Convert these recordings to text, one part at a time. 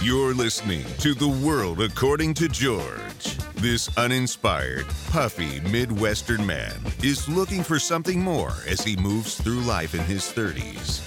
You're listening to The World According to George. This uninspired, puffy Midwestern man is looking for something more as he moves through life in his 30s.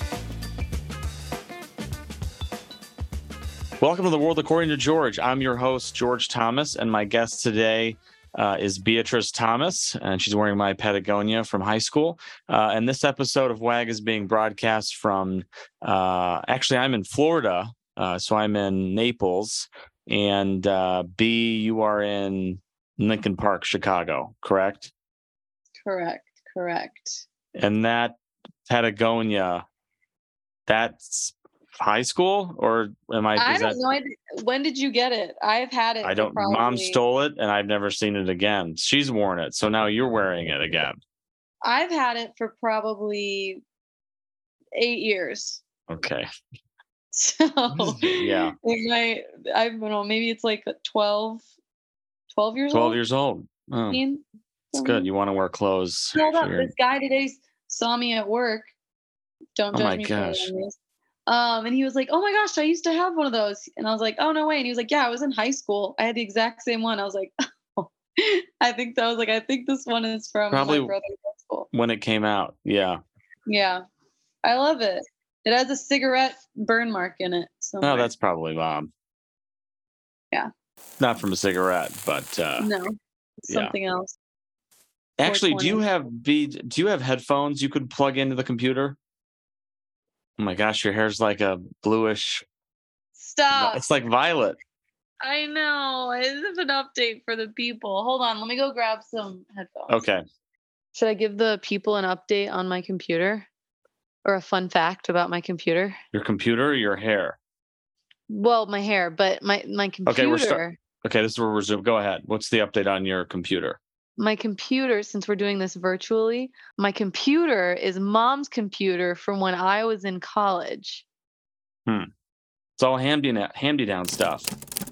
Welcome to The World According to George. I'm your host, George Thomas, and my guest today uh, is Beatrice Thomas, and she's wearing my Patagonia from high school. Uh, and this episode of WAG is being broadcast from, uh, actually, I'm in Florida, uh, so I'm in Naples, and uh, B, you are in Lincoln Park, Chicago, correct? Correct, correct. And that Patagonia, that's high school or am I? I don't that, know. When did you get it? I've had it. I don't. Mom stole it, and I've never seen it again. She's worn it, so now you're wearing it again. I've had it for probably eight years. Okay. So Yeah. it might, I don't know, maybe it's like 12, 12 years Twelve old. years old. Oh, 15, it's good. You want to wear clothes. Hold up. This guy today saw me at work. Don't Oh judge my me gosh. Um, and he was like, "Oh my gosh, I used to have one of those." And I was like, "Oh no way!" And he was like, "Yeah, I was in high school. I had the exact same one." I was like, oh. "I think that was like, I think this one is from Probably- my brother's school." when it came out. Yeah. Yeah, I love it. It has a cigarette burn mark in it. So Oh, that's probably mom. Yeah. Not from a cigarette, but uh, no, it's yeah. something else. actually, do you have be do you have headphones you could plug into the computer? Oh my gosh, your hair's like a bluish. Stop. It's like violet. I know. This is an update for the people. Hold on. Let me go grab some headphones. Okay. Should I give the people an update on my computer or a fun fact about my computer? Your computer or your hair? Well, my hair, but my my computer, Okay, we're start- Okay, this is where we're resume. Go ahead. What's the update on your computer? my computer since we're doing this virtually, my computer is mom's computer from when I was in college. Hmm. It's all handy handy down stuff.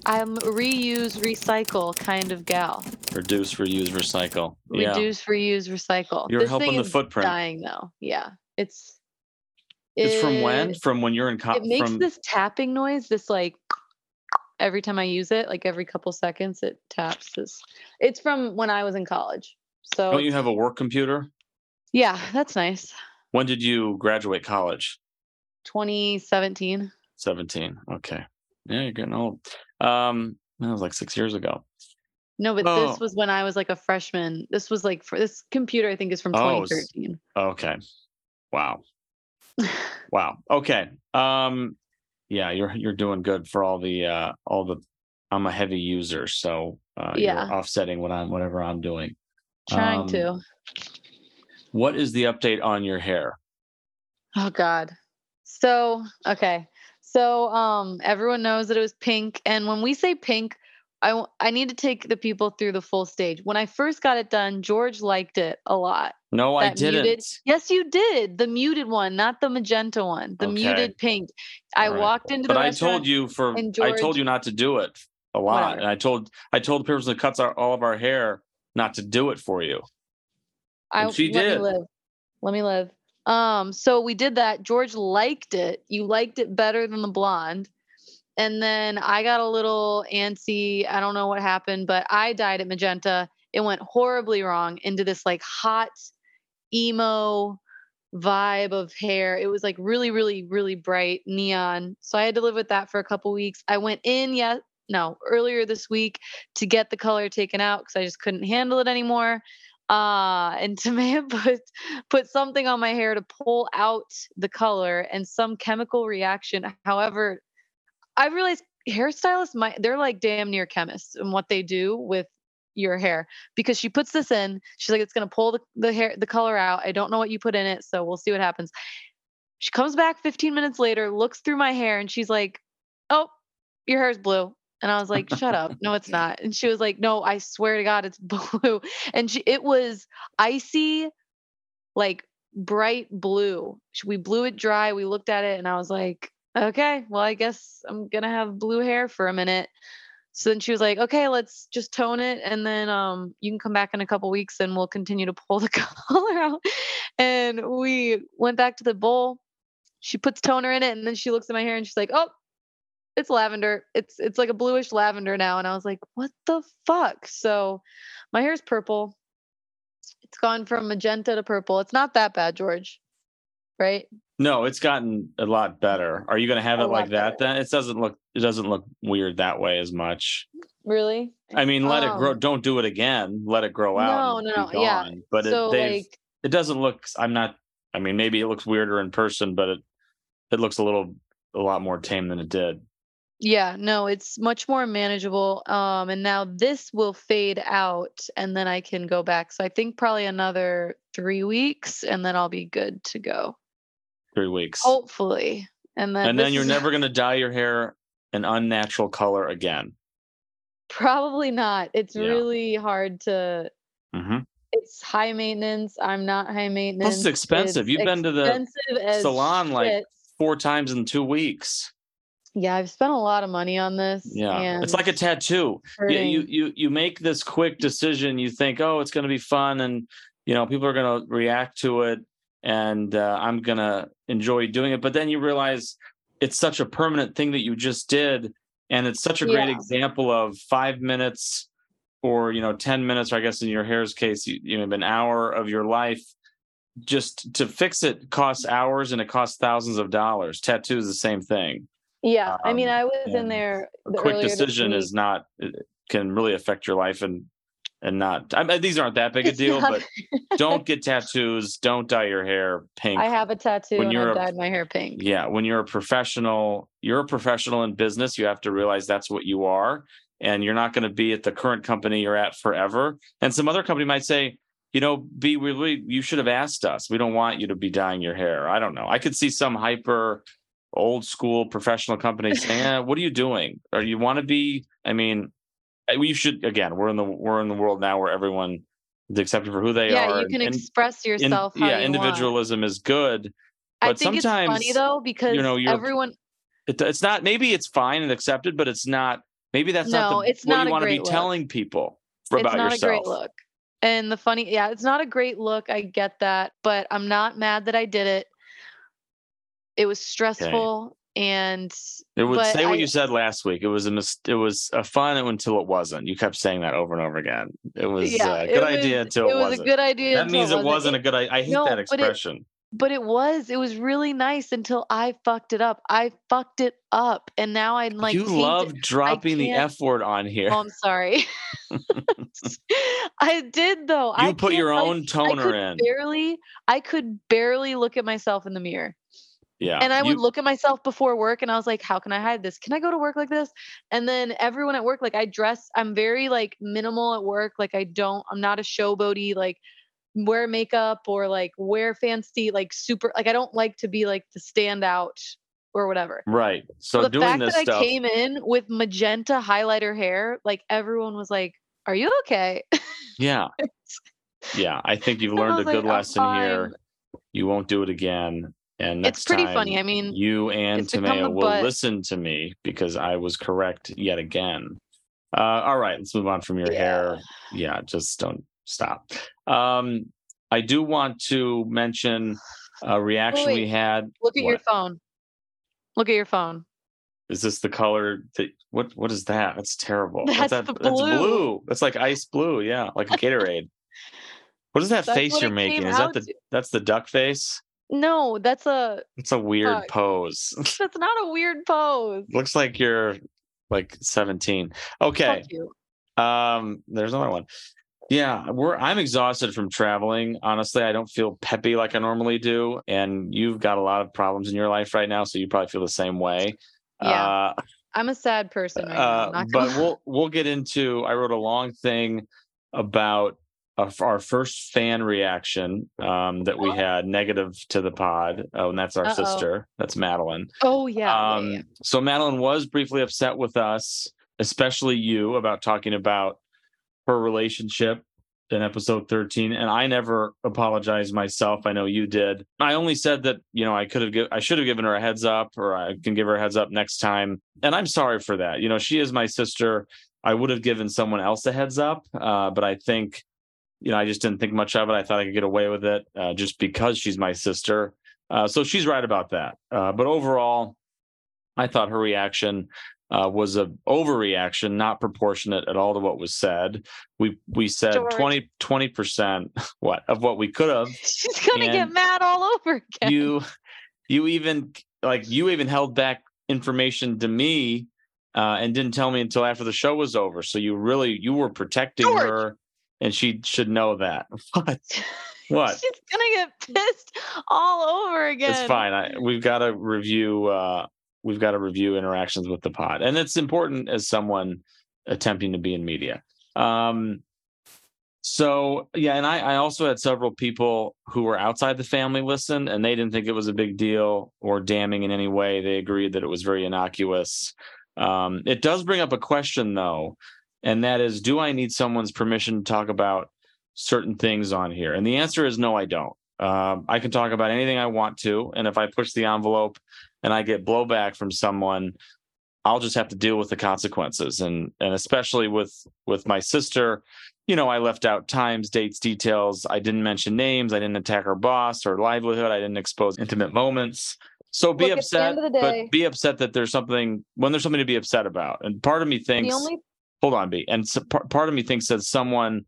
I'm reuse recycle kind of gal. Reduce, reuse, recycle. Yeah. Reduce, reuse, recycle. You're this helping the footprint. dying though. Yeah. It's It's from when? From when you're in co- it makes from this tapping noise this like every time i use it like every couple seconds it taps this it's from when i was in college so Don't you have a work computer? yeah that's nice When did you graduate college? 2017 17. Okay. Yeah, you're getting old. Um, that was like six years ago. no but Oh. this was when i was like a freshman this was like for this computer i think is from Oh, 2013 Okay. Wow. Wow. Okay. Um, yeah, you're you're doing good for all the uh all the I'm a heavy user, so uh Yeah. you're offsetting what I'm whatever I'm doing. trying Um, to What is the update on your hair? Oh God. So okay. So um everyone knows that it was pink. And when we say pink, I I need to take the people through the full stage. When I first got it done, George liked it a lot. No, I That didn't. muted- Yes, you did. The muted one, not the magenta one. The Okay. muted pink. I right. walked into But the I told you for and I told you not to do it a lot. Whatever. And I told I told the person that cuts our, all of our hair not to do it for you. I and she let did. me live. Let me live. Um, so we did that. George liked it. You liked it better than the blonde. And then I got a little antsy. I don't know what happened, but I died at magenta. It went horribly wrong into this like hot emo vibe of hair. It was like really, really, really bright neon. So I had to live with that for a couple weeks. I went in, yeah, no, earlier this week to get the color taken out because I just couldn't handle it anymore. Uh, and Tamaya put put something on my hair to pull out the color and some chemical reaction. However, I realized hairstylists might they're like damn near chemists in what they do with your hair because she puts this in. She's like, it's gonna pull the, the hair the color out. I don't know what you put in it, so we'll see what happens. She comes back 15 minutes later, looks through my hair, and she's like, Oh, your hair's blue. And I was like, shut up. No, it's not. And she was like, no, I swear to God, it's blue. And she, it was icy, like bright blue. We blew it dry. We looked at it and I was like, okay, well, I guess I'm going to have blue hair for a minute. So then she was like, okay, let's just tone it. And then um, you can come back in a couple weeks and we'll continue to pull the color out. And we went back to the bowl. She puts toner in it and then she looks at my hair and she's like, oh, it's lavender. It's it's like a bluish lavender now, and I was like, what the fuck? So my hair's purple. It's gone from magenta to purple. It's not that bad, George. Right? No, it's gotten a lot better. Are you going to have A it like that better. then? It doesn't look it doesn't look weird that way as much. Really? I mean, let it grow. Um, Don't do it again. Let it grow out. No, no, no, yeah. But so it like it doesn't look. I'm not. I mean, maybe it looks weirder in person, but it it looks a little a lot more tame than it did. Yeah, no, it's much more manageable. Um, and now this will fade out and then I can go back. So I think probably another three weeks and then I'll be good to go. Three weeks, Hopefully. And then and then you're is- never going to dye your hair an unnatural color again. probably not. It's Yeah. really hard to hmm it's high maintenance. I'm not high maintenance. Plus, it's expensive. You've been to the expensive salon like four times in two weeks. Yeah, I've spent a lot of money on this. Yeah, it's like a tattoo. Yeah, you you you make this quick decision. You think, oh, it's going to be fun, and you know people are going to react to it, and uh, I'm going to enjoy doing it. But then you realize it's such a permanent thing that you just did, and it's such a great Yeah. example of five minutes, or you know, ten minutes, or I guess in your hair's case, you, you know, an hour of your life. Just to fix it costs hours and it costs thousands of dollars. Tattoo is the same thing Yeah, I mean, um, I was in there. the- quick decision is not it can really affect your life and and not I mean, these aren't that big a deal but don't get tattoos don't dye your hair pink. I have a tattoo when and you're I a- dyed my hair pink. yeah when you're a professional you're a professional in business you have to realize that's what you are and you're not going to be at the current company you're at forever. And some other company might say you know be really you should have asked us. We don't want you to be dyeing your hair. I don't know. I could see some hyper old school professional company saying eh, what are you doing? Or you want to be i mean we should again we're in the we're in the world now where everyone is accepted for who they yeah, are Yeah, you can and- express yourself. how yeah you want. individualism is good I but think it's funny though because know, you're- everyone. it, it's not maybe it's fine and accepted but it's not maybe that's not No, the, it's what not you want to be look. telling people It's about not yourself a great look. And the funny, yeah, it's not a great look. I get that, but I'm not mad that I did it. It was stressful, and it would say what I- you said last week it was a mis- it was a fun until it wasn't you kept saying that over and over again it was yeah, a it good was- idea until it, it was wasn't a good idea. that means it wasn't, a It- good i, I hate No, that but it- expression but it was. It was really nice until I fucked it up. I fucked it up, and now I'm like, you love dropping the f word on here Oh, I'm sorry. I did though. you I put your own I toner could in barely. I could barely look at myself in the mirror. Yeah and I would you- look at myself before work and I was like, how can I hide this? Can I go to work like this? And then everyone at work, like I dress, I'm very like minimal at work. Like I don't, I'm not a showboaty, like wear makeup or like wear fancy, like super, like I don't like to be like the stand out or whatever. right so the doing fact this that stuff I came in with magenta highlighter hair, like everyone was like, are you okay? Yeah. Yeah. I think you've learned a like, good "I'm lesson here. You won't do it again. And It's pretty funny. I mean, you and become will butt- listen to me because I was correct yet again. Uh, all right, let's move on from your Yeah. hair. Yeah, just don't stop. Um, I do want to mention a reaction we wait. had. look at your phone. Look at your phone. Is this the color that what what is that? That's terrible. That's that? the That's blue. blue. That's like ice blue, yeah, like a Gatorade. what is that That's face you're making? Is that the to. that's the duck face? No, that's a It's a weird Fuck. pose. that's not a weird pose. Looks like you're like 17. Okay. Um, there's another one. Yeah, we're I'm exhausted from traveling. Honestly, I don't feel peppy like I normally do. And you've got a lot of problems in your life right now, so you probably feel the same way. Yeah, Uh, I'm a sad person right uh, but we'll we'll get into. I wrote a long thing about our, our first fan reaction um, that we had negative to the pod. Oh, and that's our Uh-oh. sister. That's Madeline. oh yeah, yeah, um, yeah. So Madeline was briefly upset with us, especially you, about talking about her relationship in episode 13 and i never apologized myself i know you did i only said that you know i could have i should have given her a heads up or i can give her a heads up next time and i'm sorry for that you know she is my sister i would have given someone else a heads up uh, but i think you know i just didn't think much of it i thought i could get away with it uh, just because she's my sister uh, so she's right about that uh, but overall I thought her reaction uh, was a overreaction, not proportionate at all to what was said. We we said George. 20 percent what of what we could have. She's gonna get mad all over again. You you even like you even held back information to me uh, and didn't tell me until after the show was over. So you really you were protecting George. her, and she should know that. What? What? She's gonna get pissed all over again. It's fine. I, we've got to review. Uh, we've got to review interactions with the pod, and it's important as someone attempting to be in media. Um, so yeah, and I, I also had several people who were outside the family listen, and they didn't think it was a big deal or damning in any way. They agreed that it was very innocuous. Um, it does bring up a question though, and that is, do I need someone's permission to talk about certain things on here? And the answer is no, I don't. Um, I can talk about anything I want to, and if I push the envelope and I get blowback from someone, I'll just have to deal with the consequences. And and especially with with my sister, you know, I left out times, dates, details. I didn't mention names. I didn't attack her boss or livelihood. I didn't expose intimate moments. So be Look, upset, end of the day- but be upset that there's something when there's something to be upset about. And part of me thinks, the only hold on, B, and so, par- part of me thinks that someone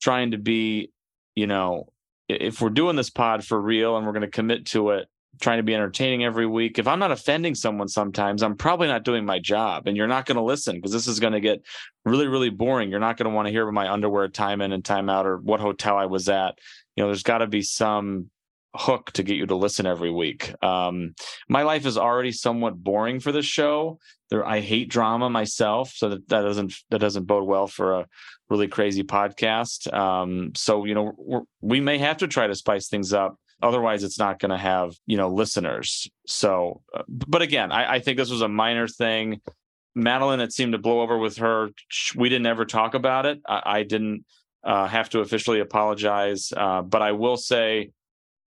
trying to be, you know, if we're doing this pod for real and we're going to commit to it, trying to be entertaining every week. If I'm not offending someone sometimes, I'm probably not doing my job and you're not going to listen because this is going to get really, really boring. You're not going to want to hear about my underwear time in and time out or what hotel I was at. You know, there's got to be some hook to get you to listen every week. Um, my life is already somewhat boring for this show. There, I hate drama myself, so that, that doesn't that doesn't bode well for a really crazy podcast. Um, so you know, we may have to try to spice things up otherwise it's not going to have you know listeners so uh, but again I, I think this was a minor thing madeline it seemed to blow over with her we didn't ever talk about it i, I didn't uh, have to officially apologize uh, but i will say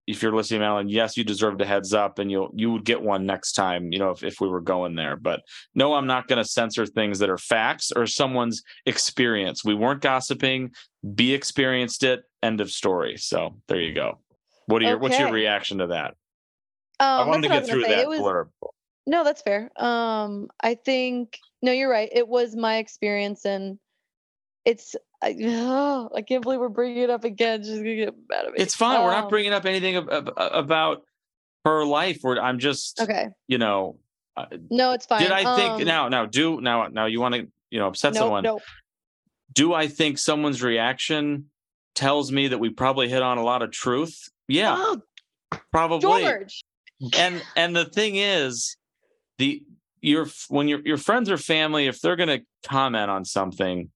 if you're listening Alan, yes you deserved a heads up and you'll you would get one next time you know if, if we were going there but no i'm not going to censor things that are facts or someone's experience we weren't gossiping B experienced it end of story so there you go what are your what's your reaction to that? um, I wanted to get through I was gonna say. that was, blurb. No, that's fair. Um, I think no, you're right. It was my experience, and it's I, I can't believe we're bringing it up again. She's gonna get mad at me. It's fine. We're not Um, bringing up anything ab- ab- about her life. Or I'm just, Okay, you know, no, it's fine. did I think Um, now? Now do now now you want to you know upset nope, someone? nope. Do I think someone's reaction tells me that we probably hit on a lot of truth? Yeah, Oh, probably. George. and and the thing is the your when your your friends or family if they're going to comment on something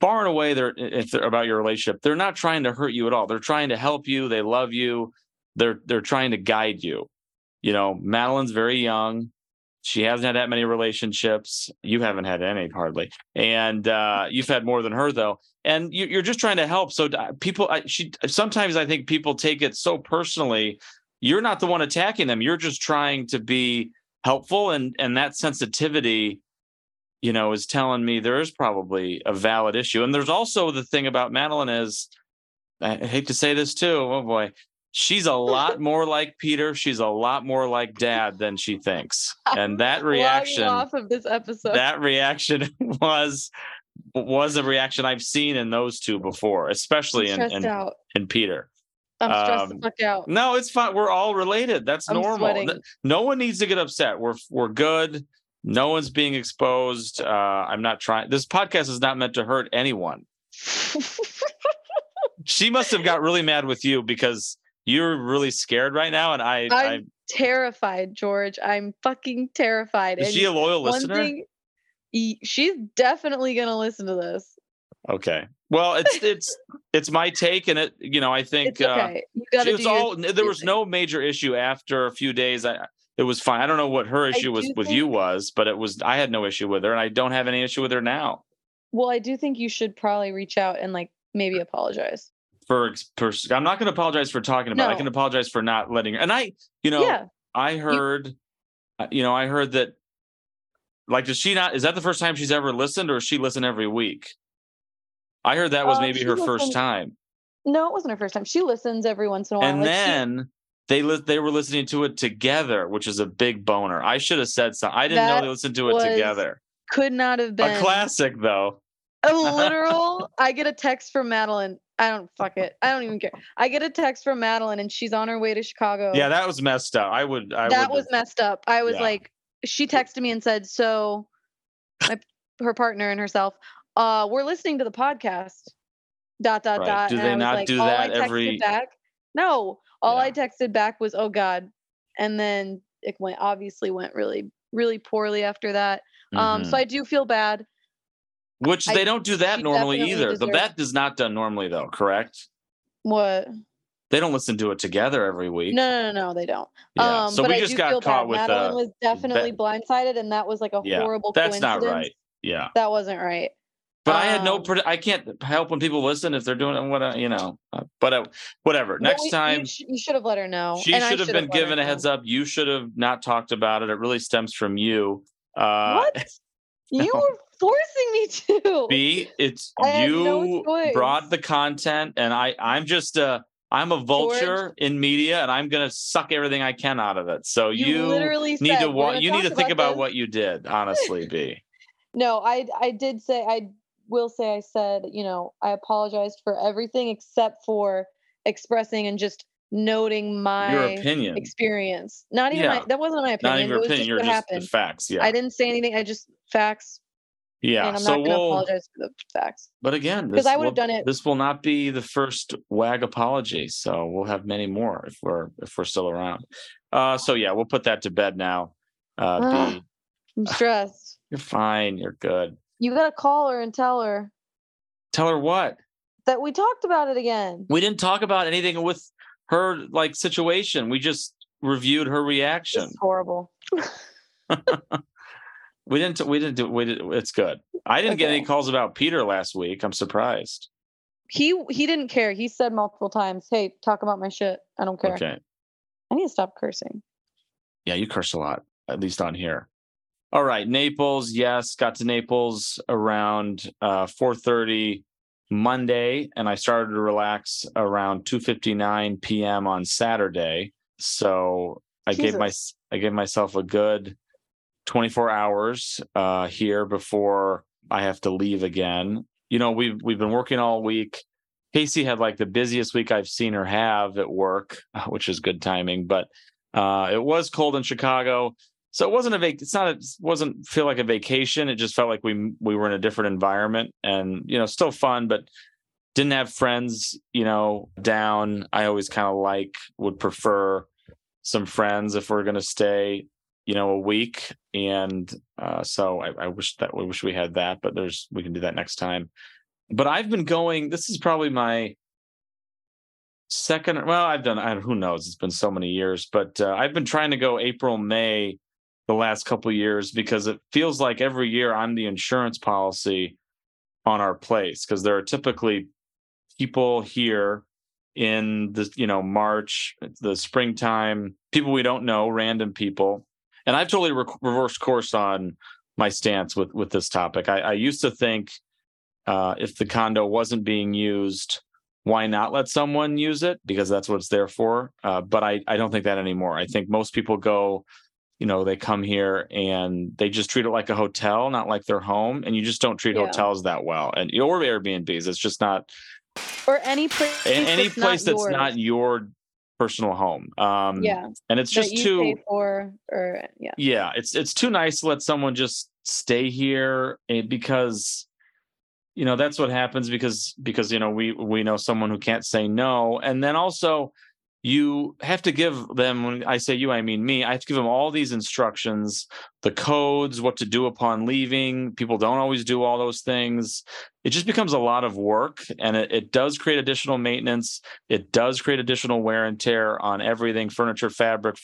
far and away they're if they're about your relationship they're not trying to hurt you at all. They're trying to help you. They love you. They're they're trying to guide you. You know madeline's very young. She hasn't had that many relationships. You haven't had any hardly. And uh you've had more than her though. And you, you're just trying to help. So people I, she sometimes i think people take it so personally you're not the one attacking them. You're just trying to be helpful and and that sensitivity you know is telling me there is probably a valid issue and there's also the thing about madeline is i hate to say this too oh boy she's a lot more like peter she's a lot more like dad than she thinks and that reaction off of this episode. that reaction was was a reaction i've seen in those two before especially in, in, out. in peter I'm stressed um, the fuck out. no, it's fine. We're all related. That's I'm normal. sweating. No one needs to get upset. We're we're good. No one's being exposed. Uh, I'm not trying. This podcast is not meant to hurt anyone. She must have got really mad with you because you're really scared right now. And I, I I'm terrified, George. I'm fucking terrified. is And she a loyal listener? thing, she's definitely gonna listen to this. okay. Well, it's it's it's my take, and it you know I think It's uh, okay. you gotta it was all there was no major issue after a few days. I it was fine. I don't know what her issue was with you was, but it was I had no issue with her, and I don't have any issue with her now. Well, I do think you should probably reach out and like maybe apologize. for, for I'm not going to apologize for talking about. it. I can apologize for not letting her. And I, you know, yeah. I heard, uh, you know, I heard that. Like, does she not? Is that the first time she's ever listened, or does she listen every week? I heard that was Uh, maybe her first time, No, it wasn't her first time. She listens every once in a while. and Like, then they li- they were listening to it together, which is a big boner. I should have said something. I didn't know they listened to it together. Could not have been A classic though. a literal. I get a text from Madeline. I don't fuck it. I don't even care. I get a text from Madeline, and she's on her way to Chicago. Yeah, that was messed up. I would. I that would, was messed up. I was Yeah. like, she texted me and said, "So, my, her partner and herself, uh, we're listening to the podcast." Dot dot Right. dot. Do and they not like, do that every- Back? No, all I texted back was, "Oh God," and then it went obviously went really really poorly after that. Um, Mhm. so I do feel bad. Which I- they don't do that normally either. The that is not done normally though, correct? What? They don't listen to it together every week. No, no, no, no, they don't. Yeah. Um, so but we I just do got caught bad. with Madeline uh, was definitely blindsided, and that was like a Yeah, horrible. that's not right. Yeah. That wasn't right. But I had no, Um, I can't help when people listen if they're doing. What uh, you know, uh, but uh, whatever. But Next we- time, you, sh- you should have let her know. she and I should have been given a heads up. You should have not talked about it. It really stems from you. Uh, What? You were forcing me to. B, it's I had no you brought the content, and I, I'm just a, I'm a vulture in media, and I'm gonna suck everything I can out of it. So you, you, literally need said, to "We're wa- you need to think about this." what you did. Honestly, B. No, I I did say I will say I said you know I apologized for everything except for expressing and just noting my Your opinion, experience. Not even Yeah. my, that wasn't my opinion. not even your opinion. just You're just happened. the facts. Yeah, I didn't say anything. I just facts, yeah. and I'm so not to we'll. apologize for the facts. But again, because I would have done it- This will not be the first wag apology, so we'll have many more if we're if we're still around. Uh, so yeah, we'll put that to bed now. Uh. B, I'm stressed. you're fine. You're good. You got to call her and tell her Tell her what that we talked about it again. we didn't talk about anything with her like situation. We just reviewed her reaction. is horrible. We didn't. We didn't do. We did. It's good. I didn't get any calls about Peter last week. I'm surprised. He he didn't care. He said multiple times, "Hey, talk about my shit. I don't care." Okay. I need to stop cursing. Yeah, you curse a lot, at least on here. All right, Naples. Yes, got to Naples around uh, 4:30 Monday, and I started to relax around 2:59 p.m. on Saturday. So I gave my I gave myself a good 24 hours uh, here before I have to leave again. You know, we've we've been working all week. Casey had like the busiest week I've seen her have at work, which is good timing. But uh, it was cold in Chicago, so it wasn't a vac. It's not. It wasn't feel like a vacation. It just felt like we we were in a different environment, and you know, still fun, but didn't have friends. You know, down. I always kind of like would prefer some friends if we're gonna stay. You know, a week, and uh, so I, I wish that we wish we had that, but there's we can do that next time. But I've been going. This is probably my second well i've done I, who knows it's been so many years but uh, i've been trying to go april may the last couple years because it feels like every year i'm the insurance policy on our place because there are typically people here in the you know march the springtime people we don't know random people. And i've totally re- reversed course on my stance with with this topic. I, I used to think uh, if the condo wasn't being used why not let someone use it? Because that's what it's there for. Uh, but I, I don't think that anymore. I think most people go you know they come here and they just treat it like a hotel not like their home and you just don't treat Yeah. hotels that well and or airbnbs it's just not Or any place. any that's place not that's yours. not your personal home um Yeah. and it's just too for or yeah. yeah it's it's too nice to let someone just stay here eh, because you know that's what happens because because you know we we know someone who can't say no and then also you have to give them when i say you i mean me i have to give them all these instructions the codes what to do upon leaving people don't always do all those things. It just becomes a lot of work and it, it does create additional maintenance it does create additional wear and tear on everything furniture fabric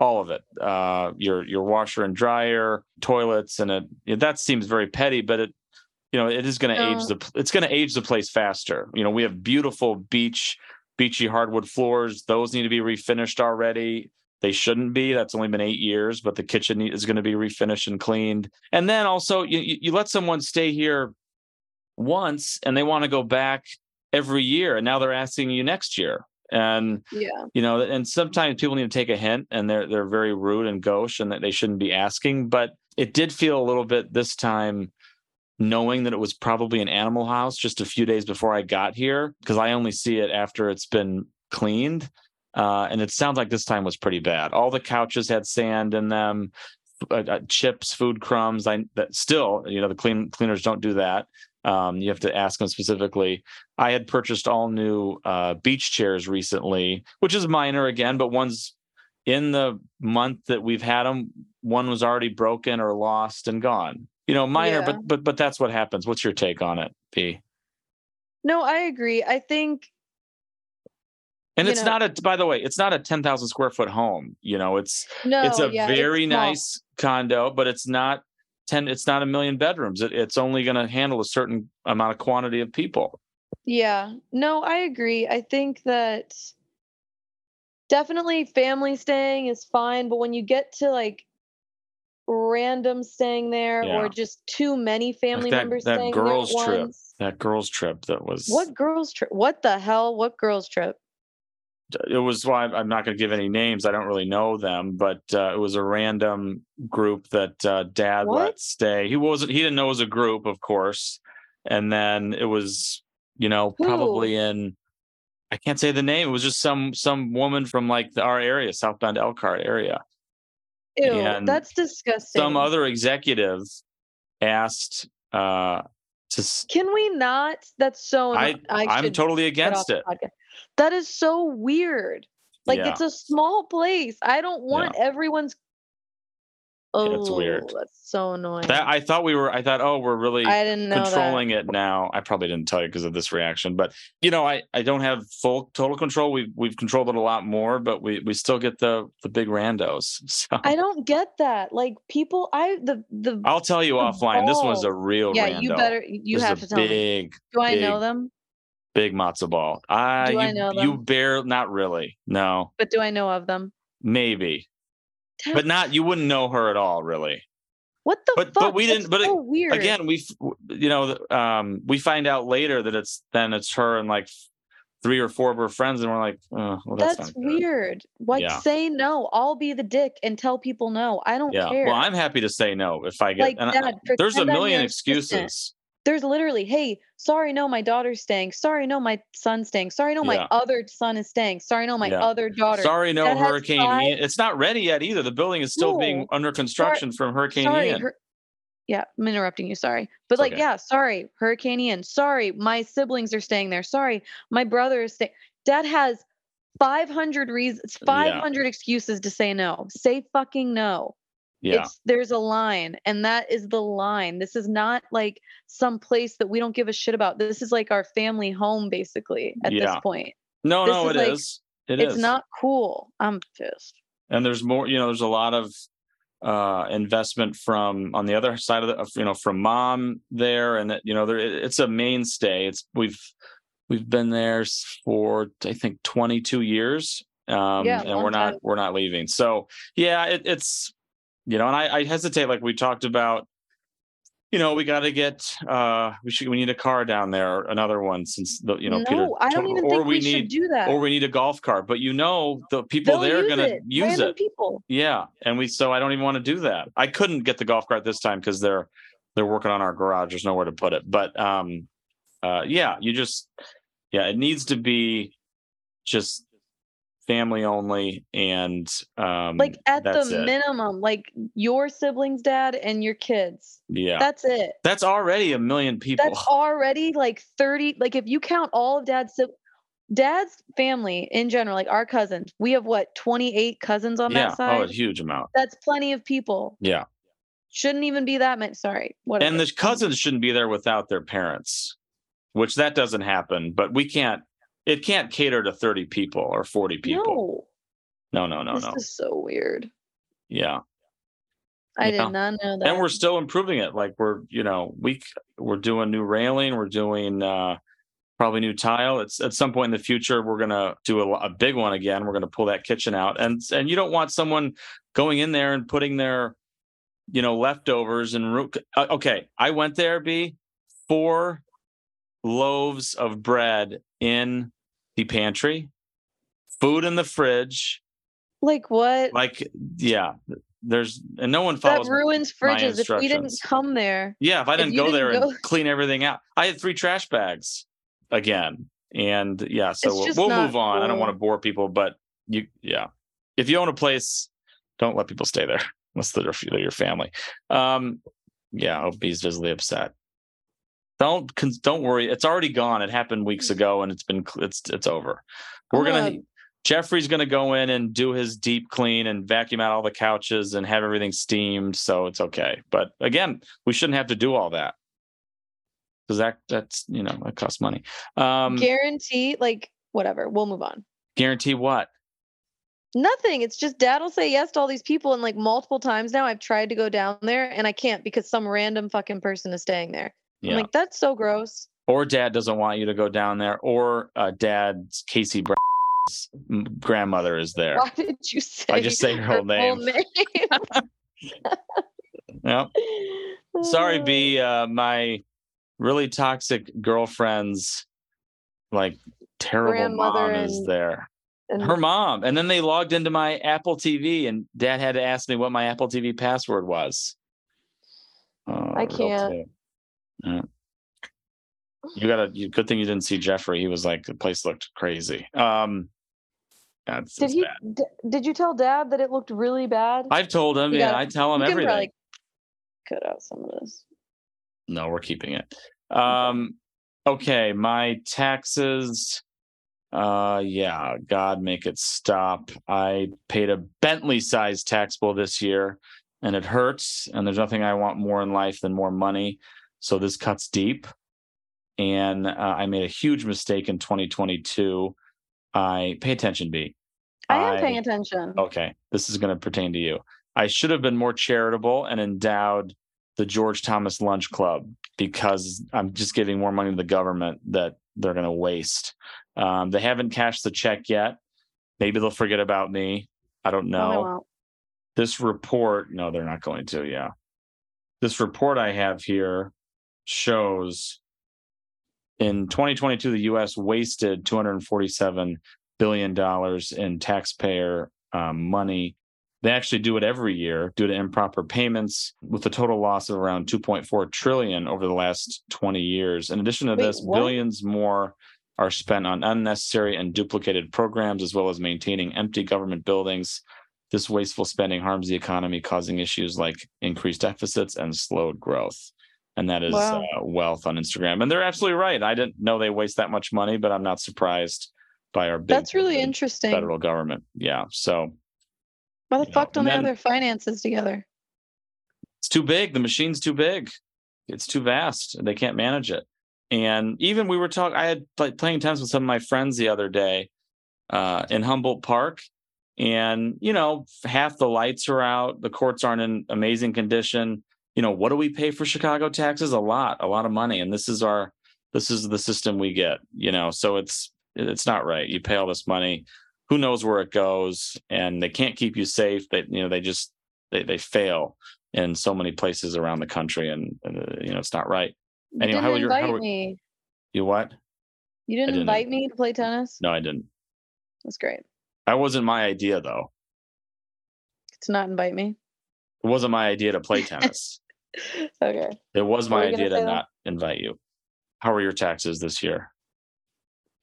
all of it uh your your washer and dryer toilets and it that seems very petty but it you know it is going to age the it's going to age the place faster. You know we have beautiful beach beachy hardwood floors those need to be refinished already they shouldn't be that's only been eight years but the kitchen is going to be refinished and cleaned and then also you, you let someone stay here once and they want to go back every year and now they're asking you next year And Yeah. you know, and sometimes people need to take a hint, and they're they're very rude and gauche, and that they shouldn't be asking. But it did feel a little bit this time, knowing that it was probably an animal house just a few days before I got here, because I only see it after it's been cleaned. Uh, and it sounds like this time was pretty bad. All the couches had sand in them, uh, uh, chips, food crumbs. I that still, you know, the clean cleaners don't do that. Um, you have to ask them specifically. I had purchased all new uh, beach chairs recently, which is minor again, but one's in the month that we've had them. One was already broken or lost and gone. You know, minor, Yeah. but but but that's what happens. What's your take on it, B? No, I agree. I think And it's know- not a. By the way, it's not a ten thousand square foot home. You know, it's no. it's a yeah, very small. nice condo, but it's not ten. It's not a million bedrooms. It, it's only going to handle a certain amount of quantity of people. Yeah. No, I agree. I think that definitely family staying is fine, but when you get to like random staying there Yeah. or just too many family that- members that staying girls' trip. once. That girls' trip that was What girls trip? What the hell? What girls trip? it was why I'm not going to give any names. I don't really know them, but uh, it was a random group that uh, dad What? let stay. He wasn't. He didn't know it was a group, of course. And then it was, you know, Who? probably in. I can't say the name. It was just some some woman from like the, our area, South Bend Elkhart area. Ew, And that's disgusting. Some other executive asked uh to. Can we not? That's so. I, I I'm totally against it. That is so weird. Like Yeah. it's a small place. I don't want everyone's. Oh, it's weird. That's so annoying. That I thought we were. I thought, oh, we're really. I didn't controlling it now. I probably didn't tell you because of this reaction, but you know, I I don't have full total control. We've we've controlled it a lot more, but we we still get the the big randos. So. I don't get that. Like people, I the the. I'll tell you offline. This one's a real yeah, rando. you better. You This have to tell me. big Do I know them? big matzo ball. Ah, Do you I know you them? bear not really. No, But do I know of them? maybe, Damn, but not. You wouldn't know her at all, really. What the but- fuck? but we That's didn't- but so weird. Again, we you know um we find out later that it's then it's her and like three or four of her friends, and we're like, oh, well, that's, that's, weird. Like Yeah. say no. I'll be the dick and tell people no. I don't Yeah. care. Well, I'm happy to say no if I get. Like, and I- there's a million excuses. There's literally, hey, sorry, no, my daughter's staying. Sorry, no, my son's staying. Sorry, no, Yeah. my other son is staying. Sorry, no, my Yeah. other daughter. Sorry, no That Hurricane Ian. It's not ready yet either. The building is still being under construction from Hurricane sorry, Ian. Hur- yeah, I'm interrupting you. Sorry, but It's like, okay. yeah, sorry, Hurricane Ian. Sorry, my siblings are staying there. Sorry, my brother is staying. Dad has 500 reasons, 500 excuses to say no. Say fucking no. Yeah. It's there's a line, and that is the line. This is not like some place that we don't give a shit about. This is like our family home, basically. At Yeah. this point, No, this no, is it like- is. It is. it's not cool. I'm pissed. and there's more you know there's a lot of uh investment from on the other side of the you know from mom there and that you know there it's a mainstay it's we've we've been there for i think 22 years um Yeah, and we're not time. we're not leaving so yeah it, it's you know and I, I hesitate like we talked about you know we got to get uh we should we need a car down there another one since the you know no, Peter I don't even or think we, we should need do that. or we need a golf cart but you know the people They'll there are gonna it. use Random it people. yeah, and we so I don't even want to do that. I couldn't get the golf cart this time because they're they're working on our garage. There's nowhere to put it. But um, uh, yeah, you just yeah, it needs to be just family only and um, Like at the it. minimum, like your siblings, dad, and your kids. yeah, That's it. that's already a million people. That's already like 30. Like if you count all of dad's dad's family in general, like our cousins, we have what 28 cousins on yeah, that side. oh, a huge amount. That's plenty of people. Yeah, Shouldn't even be that much Sorry. Whatever. and the cousins shouldn't be there without their parents, which that doesn't happen. But we can't. It can't cater to 30 people or 40 people. No, No, no, no, this no. is so weird. Yeah. I Yeah. did not know that. and we're still improving it like we're you know we we're doing new railing we're doing uh probably new tile it's at some point in the future we're gonna do a, a big one again we're gonna pull that kitchen out and and you don't want someone going in there and putting their you know leftovers and ru- uh, okay i went there b four loaves of bread in the pantry food in the fridge. Like what? Like, yeah, there's and no one follows. that ruins fridges. If we didn't come there, yeah, if I didn't you go there didn't and go- clean everything out, I had three trash bags again, and yeah, so we'll, we'll move on. I don't want to bore people, but you, yeah, if you own a place, don't let people stay there unless they're, your family. Um, yeah, Opie's visibly upset. Don't don't worry. It's already gone. It happened weeks ago, and it's been it's it's over. We're gonna- Jeffrey's gonna go in and do his deep clean and vacuum out all the couches and have everything steamed, so it's okay. But again, we shouldn't have to do all that because that that's you know that costs money. Um, guarantee like whatever. We'll move on. guarantee what? Nothing. It's just dad will say yes to all these people, and like multiple times now, I've tried to go down there and I can't because some random fucking person is staying there. Yeah. I'm like, that's so gross. or dad doesn't want you to go down there, or uh, dad's Casey Brown's grandmother is there. Why did you say? I just say her whole name. Yeah. Sorry, Uh, B. Uh, my really toxic girlfriend's like terrible mom is there. and Her mom, and then they logged into my Apple TV, and Dad had to ask me what my Apple TV password was. Uh, I can't. Too. Yeah. You got a good thing you didn't see Jeffrey. He was like the place looked crazy. Um, that's Did it's he? D- did you tell dad that it looked really bad? I've told him. You Yeah, gotta- I tell him You everything. probably cut out some of this. No, we're keeping it. Um, okay, my taxes. Uh, yeah, God make it stop. I paid a Bentley sized tax bill this year, and it hurts. And there's nothing I want more in life than more money. So this cuts deep. And uh, I made a huge mistake in 2022. I pay attention, B. I am paying attention. Okay, this is going to pertain to you. I should have been more charitable and endowed the George Thomas Lunch Club because I'm just giving more money to the government that they're going to waste. Um, they haven't cashed the check yet. Maybe they'll forget about me. I don't know. This report, no, they're not going to. Yeah. This report I have here shows in 2022, the US wasted $247 billion in taxpayer um, money. They actually do it every year due to improper payments with a total loss of around 2.4 trillion over the last 20 years. In addition to Wait, this, what? billions more are spent on unnecessary and duplicated programs as well as maintaining empty government buildings. This wasteful spending harms the economy, causing issues like increased deficits and slowed growth. And that is Wow. uh, wealth on Instagram. And they're absolutely right. I didn't know they waste that much money, but I'm not surprised by our big That's really interesting. federal government. Yeah. So Why the you know, fuck don't they have their finances together? it's too big. The machine's too big. It's too vast. They can't manage it. And even we were talking, I had like playing tennis with some of my friends the other day uh, in Humboldt Park. And, you know, half the lights are out. The courts aren't in amazing condition. You know, what do we pay for Chicago taxes? A lot, a lot of money. And this is our, this is the system we get, you know, so it's, it's not right. You pay all this money. Who knows where it goes? And they can't keep you safe. They, you know, they just, they, they fail in so many places around the country and, uh, you know it's not right You Anyway, didn't how are your- how me. you what You didn't, didn't. invite me to play tennis. no i didn't That's great. that wasn't my idea though To not invite me. it wasn't my idea to play tennis Okay. it was my idea to though? not invite you how are your taxes this year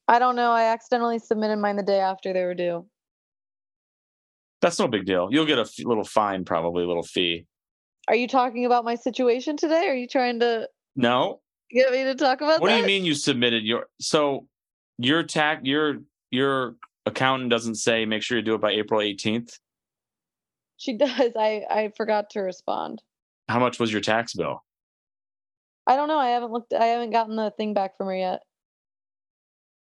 I don't know. I accidentally submitted mine the day after they were due. that's no big deal you'll get a f- little fine probably a little fee Are you talking about my situation today? Are you trying to no get me to talk about what do you mean you submitted your so your tax your your accountant doesn't say make sure you do it by april 18th She does. I I forgot to respond. How much was your tax bill I don't know. I haven't looked. I haven't gotten the thing back from her yet.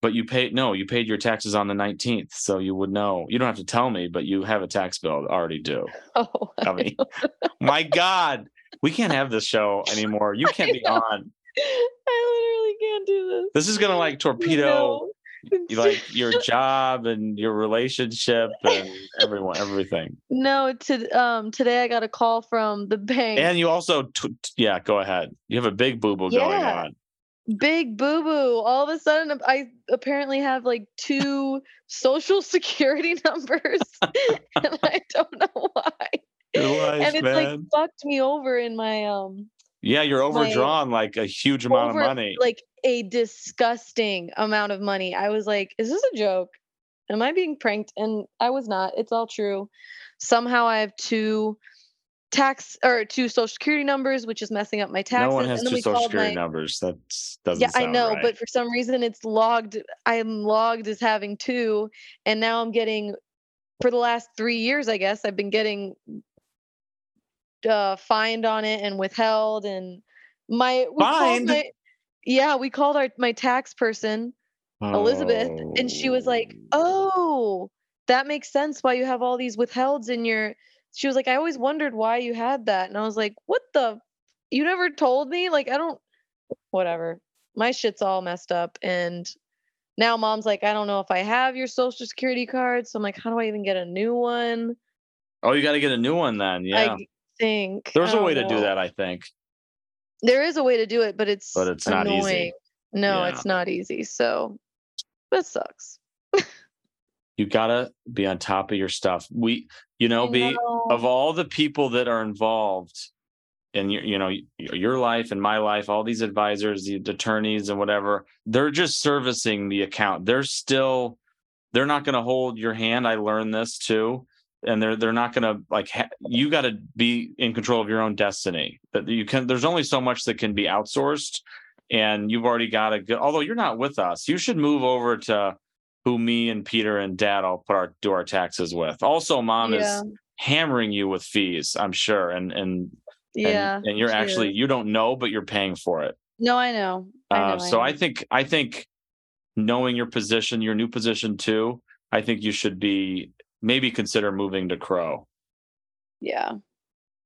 But you paid no, you paid your taxes on the 19th, so you would know. You don't have to tell me, but you have a tax bill already due. Oh, I Dummy. My God, we can't have this show anymore. You can't be on. I literally can't do this. This is gonna like torpedo No. You like your job and your relationship and everyone, everything. No, to um today I got a call from the bank. And you also, t- yeah, go ahead. You have a big boo boo going Yeah. on. big boo boo. All of a sudden, I apparently have like two social security numbers, and I don't know why. Life, and it's man. like fucked me over in my um Yeah, you're overdrawn like a huge amount over, of money. like a disgusting amount of money. I was like, is this a joke? Am I being pranked? And I was not. It's all true. Somehow I have two tax or two social security numbers, which is messing up my taxes. no one has two social security my, numbers. That doesn't. yeah, I know, right. but for some reason it's logged. I'm logged as having two, and now I'm getting for the last three years. I guess I've been getting uh, fined on it and withheld, and my we called Fined? my yeah, we called our my tax person Elizabeth, and she was like, "Oh, that makes sense why you have all these withhelds in your." She was like, "I always wondered why you had that," and I was like, "What the? You never told me? Like, I don't. Whatever. My shit's all messed up, and now mom's like, I don't know if I have your social security card, so I'm like, how do I even get a new one? Oh, you got to get a new one then. Yeah, I think there's a oh, way to don't do know. that. I think. There is a way to do it, but it's But it's not easy. No, Yeah. it's not easy. So that sucks. You gotta be on top of your stuff. We, you know, I be know. of all the people that are involved in your, you know, your life and my life, all these advisors, the attorneys and whatever, they're just servicing the account. They're still, they're not going to hold your hand. I learned this too. And they're they're not going to like ha- you got to be in control of your own destiny. That you can. There's only so much that can be outsourced, and you've already got a good Although you're not with us, you should move over to who me and Peter and Dad all put our do our taxes with. Also, Mom yeah, is hammering you with fees. I'm sure, and and yeah. and, and you're actually is. you don't know, but you're paying for it. no, I know. I know. Uh, so I know. think I think knowing your position, your new position too, I think you should be maybe consider moving to Crowe yeah,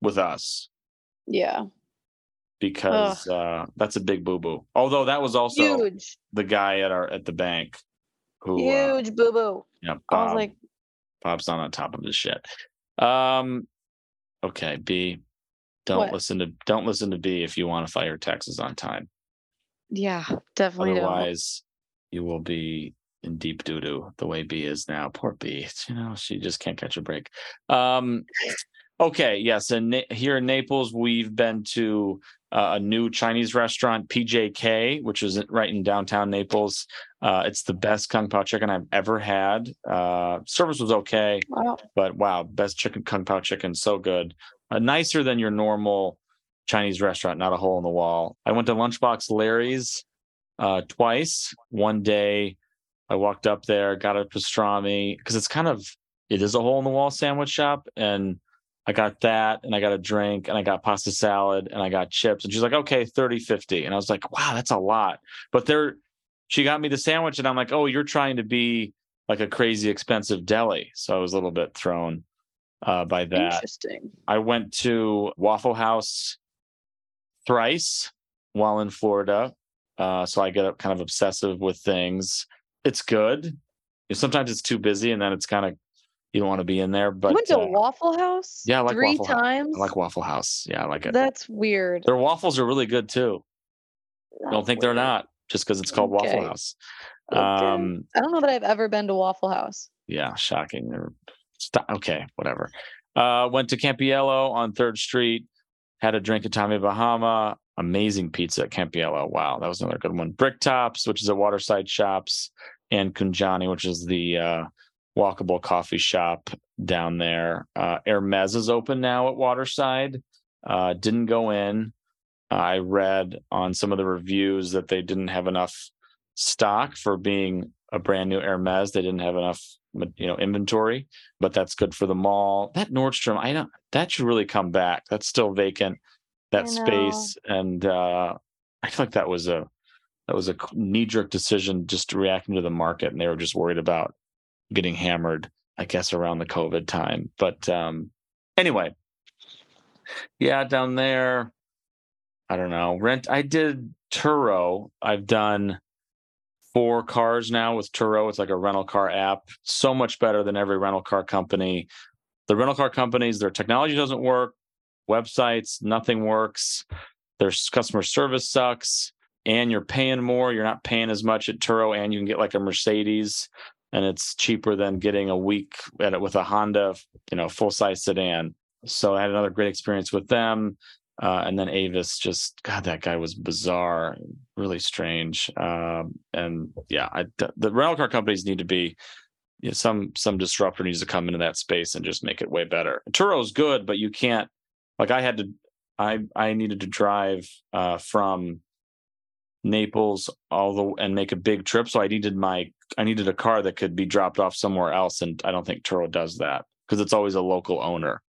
with us yeah. because uh, that's a big boo boo. Although that was also Huge, the guy at our at the bank who uh, huge boo boo. yeah, I was like, Bob's not on top of his shit. Um, okay, B, don't What? listen to don't listen to B if you want to file your taxes on time. yeah, definitely don't. Otherwise, you will be in deep doo doo the way B is now. Poor B, you know she just can't catch a break. Um, okay, yes, and Na- here in Naples, we've been to uh, a new Chinese restaurant, PJK, which is right in downtown Naples. Uh, it's the best kung pao chicken I've ever had. Uh, service was okay Wow. but wow, best chicken kung pao chicken, so good. Uh, nicer than your normal Chinese restaurant, not a hole in the wall. I went to Lunchbox Larry's uh, twice. One day, I walked up there, got a pastrami because it's kind of it is a hole in the wall sandwich shop, and I got that, and I got a drink, and I got pasta salad, and I got chips, and she's like, "Okay, 30 50 and I was like, "Wow, that's a lot," but there. She got me the sandwich, and I'm like, "Oh, you're trying to be like a crazy expensive deli. So I was a little bit thrown uh, by that. Interesting. I went to Waffle House thrice while in Florida. Uh, so I get kind of obsessive with things. It's good. Sometimes it's too busy and then it's kind of, you don't want to be in there. But you went to uh, Waffle House? yeah, I like three Waffle House. times. I like Waffle House. Yeah, I like it. That's weird. Their waffles are really good too. Don't That's think they're not just because it's called Waffle Okay. House. Okay. Um, I don't know that I've ever been to Waffle House. yeah, shocking. St- okay, whatever. Uh, went to Campiello on Third Street, had a drink at Tommy Bahama. Amazing pizza at Campiello. Wow, that was another good one. Brick Tops, which is a waterside shops, and Kunjani, which is the uh, walkable coffee shop down there. Uh, Hermes is open now at Waterside. Uh, didn't go in. I read on some of the reviews that they didn't have enough stock for being a brand new Hermes. They didn't have enough, you know, inventory, but that's good for the mall. That Nordstrom, I don't. That should really come back. That's still vacant. That space, and uh, I feel like that was a that was a knee jerk decision, just reacting to the market, and they were just worried about getting hammered. I guess around the COVID time, but um, anyway, yeah, down there. I don't know. Rent. I did Turo. I've done four cars now with Turo. It's like a rental car app. So much better than every rental car company. The rental car companies, their technology doesn't work. Websites, nothing works. Their customer service sucks. And you're paying more. You're not paying as much at Turo, and you can get like a Mercedes, and it's cheaper than getting a week at it with a Honda, you know, full size sedan. So I had another great experience with them. Uh, and then Avis, just God, that guy was bizarre, really strange. Um, and yeah, I, the rental car companies need to be you know, some some disruptor needs to come into that space and just make it way better. Turo's good, but you can't. Like I had to, I I needed to drive uh, from Naples all the and make a big trip, so I needed my I needed a car that could be dropped off somewhere else, and I don't think Turo does that because it's always a local owner.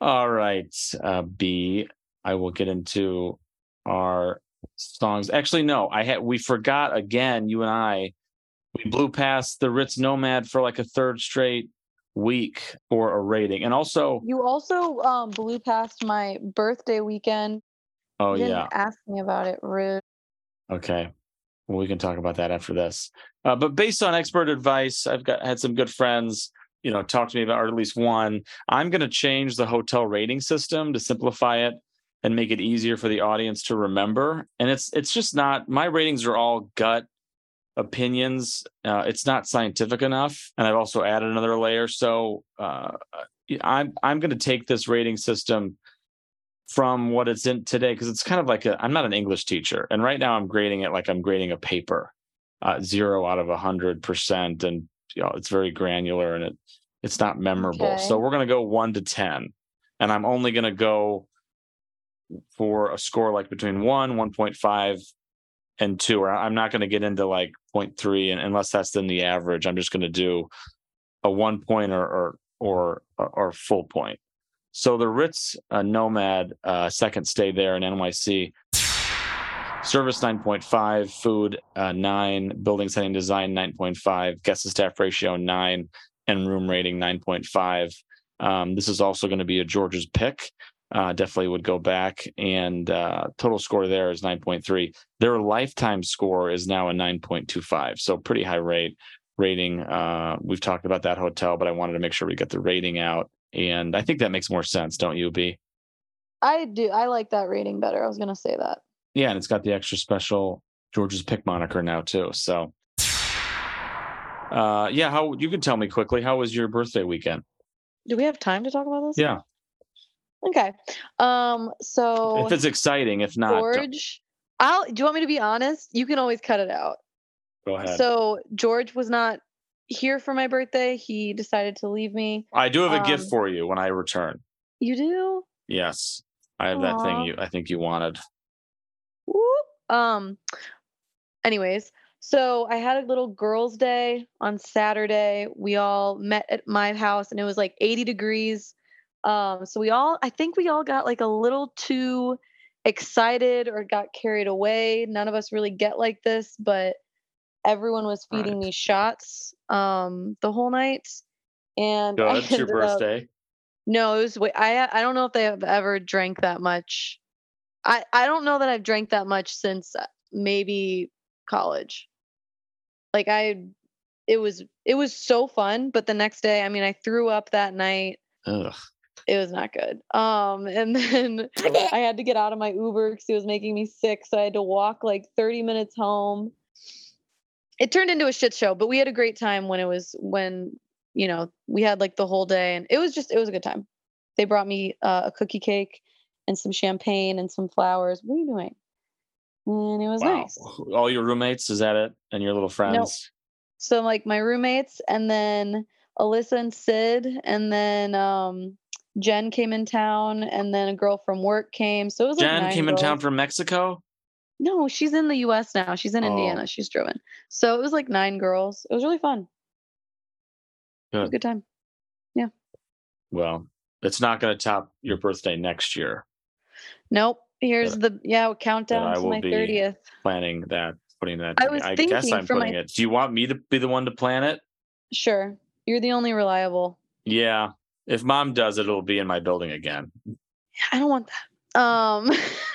All right, uh, B. I will get into our songs. Actually, no, I had we forgot again. You and I, we blew past the Ritz Nomad for like a third straight week for a rating, and also you also um, blew past my birthday weekend. Oh you yeah, ask me about it, rude. Okay, well we can talk about that after this. Uh, but based on expert advice, I've got had some good friends you know talk to me about or at least one i'm going to change the hotel rating system to simplify it and make it easier for the audience to remember. And it's it's just not my ratings are all gut opinions. Uh, it's not scientific enough. And i've also added another layer. So uh, i'm i'm going to take this rating system from what it's in today because it's kind of like a i'm not an english teacher and right now i'm grading it like i'm grading a paper uh, zero out of a hundred percent and you know it's very granular and it it's not memorable. Okay. So we're going to go 1 to 10 and I'm only going to go for a score like between 1, 1.5 and 2 or I'm not going to get into like 0.3 and unless that's then the average. I'm just going to do a 1 point or or or, or full point. So the Ritz uh, Nomad uh, second stay there in NYC Service 9.5, food uh, 9, building setting design 9.5, guest to staff ratio 9, and room rating 9.5. Um, this is also going to be a George's pick. Uh, definitely would go back. And uh, total score there is 9.3. Their lifetime score is now a 9.25. So pretty high rate rating. Uh, we've talked about that hotel, but I wanted to make sure we get the rating out. And I think that makes more sense, don't you, B? I do. I like that rating better. I was going to say that. Yeah, and it's got the extra special George's pick moniker now too. So, uh, yeah, how you can tell me quickly how was your birthday weekend? Do we have time to talk about this? Yeah. Okay. Um. So if it's exciting, if not, George, don't. I'll. Do you want me to be honest? You can always cut it out. Go ahead. So George was not here for my birthday. He decided to leave me. I do have a um, gift for you when I return. You do? Yes, I have Aww. that thing you. I think you wanted. Um, anyways, so I had a little girls' day on Saturday. We all met at my house and it was like 80 degrees. Um, so we all, I think we all got like a little too excited or got carried away. None of us really get like this, but everyone was feeding right. me shots um, the whole night. And Good. It's your birthday. Up, no, it was. I I don't know if they have ever drank that much I I don't know that I've drank that much since uh, maybe college. Like I it was it was so fun, but the next day, I mean, I threw up that night. Ugh. It was not good. Um, and then I had to get out of my Uber because it was making me sick. So I had to walk like 30 minutes home. It turned into a shit show, but we had a great time when it was when you know we had like the whole day, and it was just it was a good time. They brought me uh, a cookie cake and some champagne and some flowers. What are you doing? And it was wow. nice. All your roommates, is that it? And your little friends? Nope. So like my roommates and then Alyssa and Sid and then um Jen came in town and then a girl from work came. So it was Jen like came girls. in town from Mexico? No, she's in the US now. She's in oh. Indiana. She's driven. So it was like nine girls. It was really fun. Good. good time. Yeah. Well, it's not going to top your birthday next year. Nope. Here's the yeah countdown to my thirtieth. Planning that, putting that. I was I thinking guess I'm putting my... it. Do you want me to be the one to plan it? Sure. You're the only reliable. Yeah. If mom does it, it'll be in my building again. I don't want that. Um,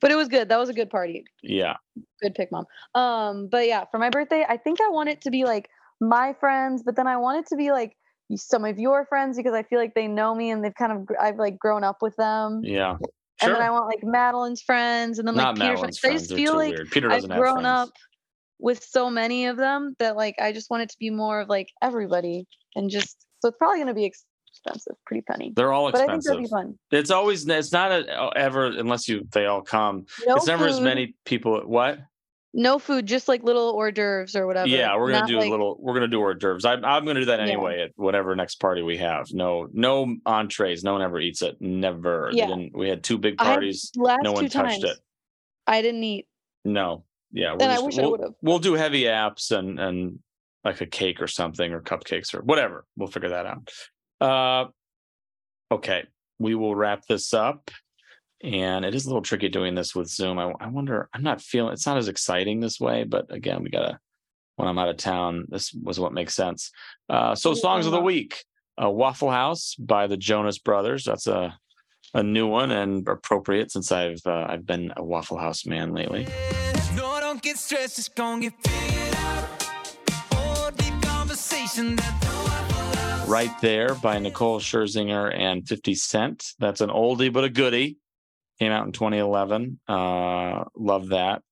but it was good. That was a good party. Yeah. Good pick, mom. Um, but yeah, for my birthday, I think I want it to be like my friends, but then I want it to be like some of your friends because I feel like they know me and they've kind of I've like grown up with them. Yeah Sure. and then I want like Madeline's friends, and then like Not Peter's Madeline's friends. I just feel like weird. Peter I've doesn't grown friends. up with so many of them that like I just want it to be more of like everybody, and just so it's probably gonna be ex- expensive, pretty penny. They're all expensive. But I think that'd be fun. It's always it's not a, ever unless you they all come. No it's never as many people. What? No food, just like little hors d'oeuvres or whatever. Yeah, we're gonna Not do like- a little. We're gonna do hors d'oeuvres. I'm I'm gonna do that Yeah. anyway at whatever next party we have. No no entrees. No one ever eats it. Never. Yeah. we had two big I parties. Last No one two touched times, it. I didn't eat, No. Yeah. and we're I just- wish I we'll, would have. we'll do heavy apps and and like a cake or something or cupcakes or whatever. We'll figure that out. Uh, okay, we will wrap this up. And it is a little tricky doing this with Zoom. I, I wonder. I'm not feeling. It's not as exciting this way, but again, we gotta. When I'm out of town, this was what makes sense. Uh, so, songs of the week: uh, "Waffle House" by the Jonas Brothers. That's a a new one and appropriate since I've uh, I've been a Waffle House man lately. No, Right There by Nicole Scherzinger and 50 Cent. That's an oldie but a goodie. Came out in 2011. Uh, love that.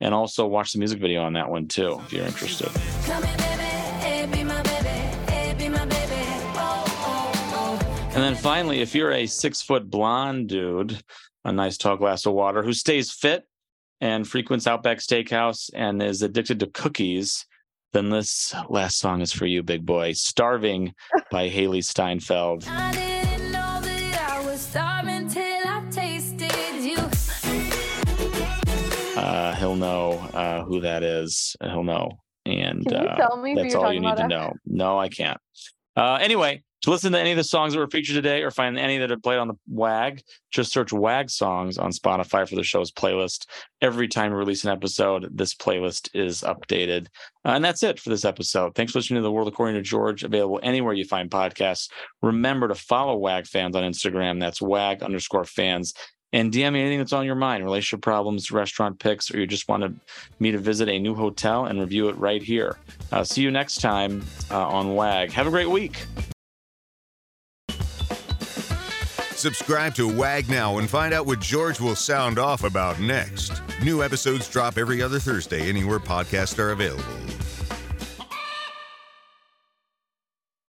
And also watch the music video on that one too, if you're interested. Come here, baby, hey, be my baby, hey, be my baby. Oh, oh, oh. And then finally, if you're a six foot blonde dude, a nice tall glass of water who stays fit and frequents Outback Steakhouse and is addicted to cookies, then this last song is for you, big boy. Starving by Hailee Steinfeld. I didn't know that I was starving till I tasted you. uh, he'll know uh, who that is. He'll know, and Can you uh, tell me that's all you need to know. No, I can't. Uh, anyway, to listen to any of the songs that were featured today, or find any that are played on the WAG, just search WAG songs on Spotify for the show's playlist. Every time we release an episode, this playlist is updated, Uh, and that's it for this episode. Thanks for listening to the World According to George. Available anywhere you find podcasts. Remember to follow WAG fans on Instagram. That's WAG underscore fans and DM me anything that's on your mind relationship problems, restaurant picks, or you just want to, me to visit a new hotel and review it right here. Uh, see you next time uh, on WAG. Have a great week. Subscribe to WAG now and find out what George will sound off about next. New episodes drop every other Thursday anywhere podcasts are available.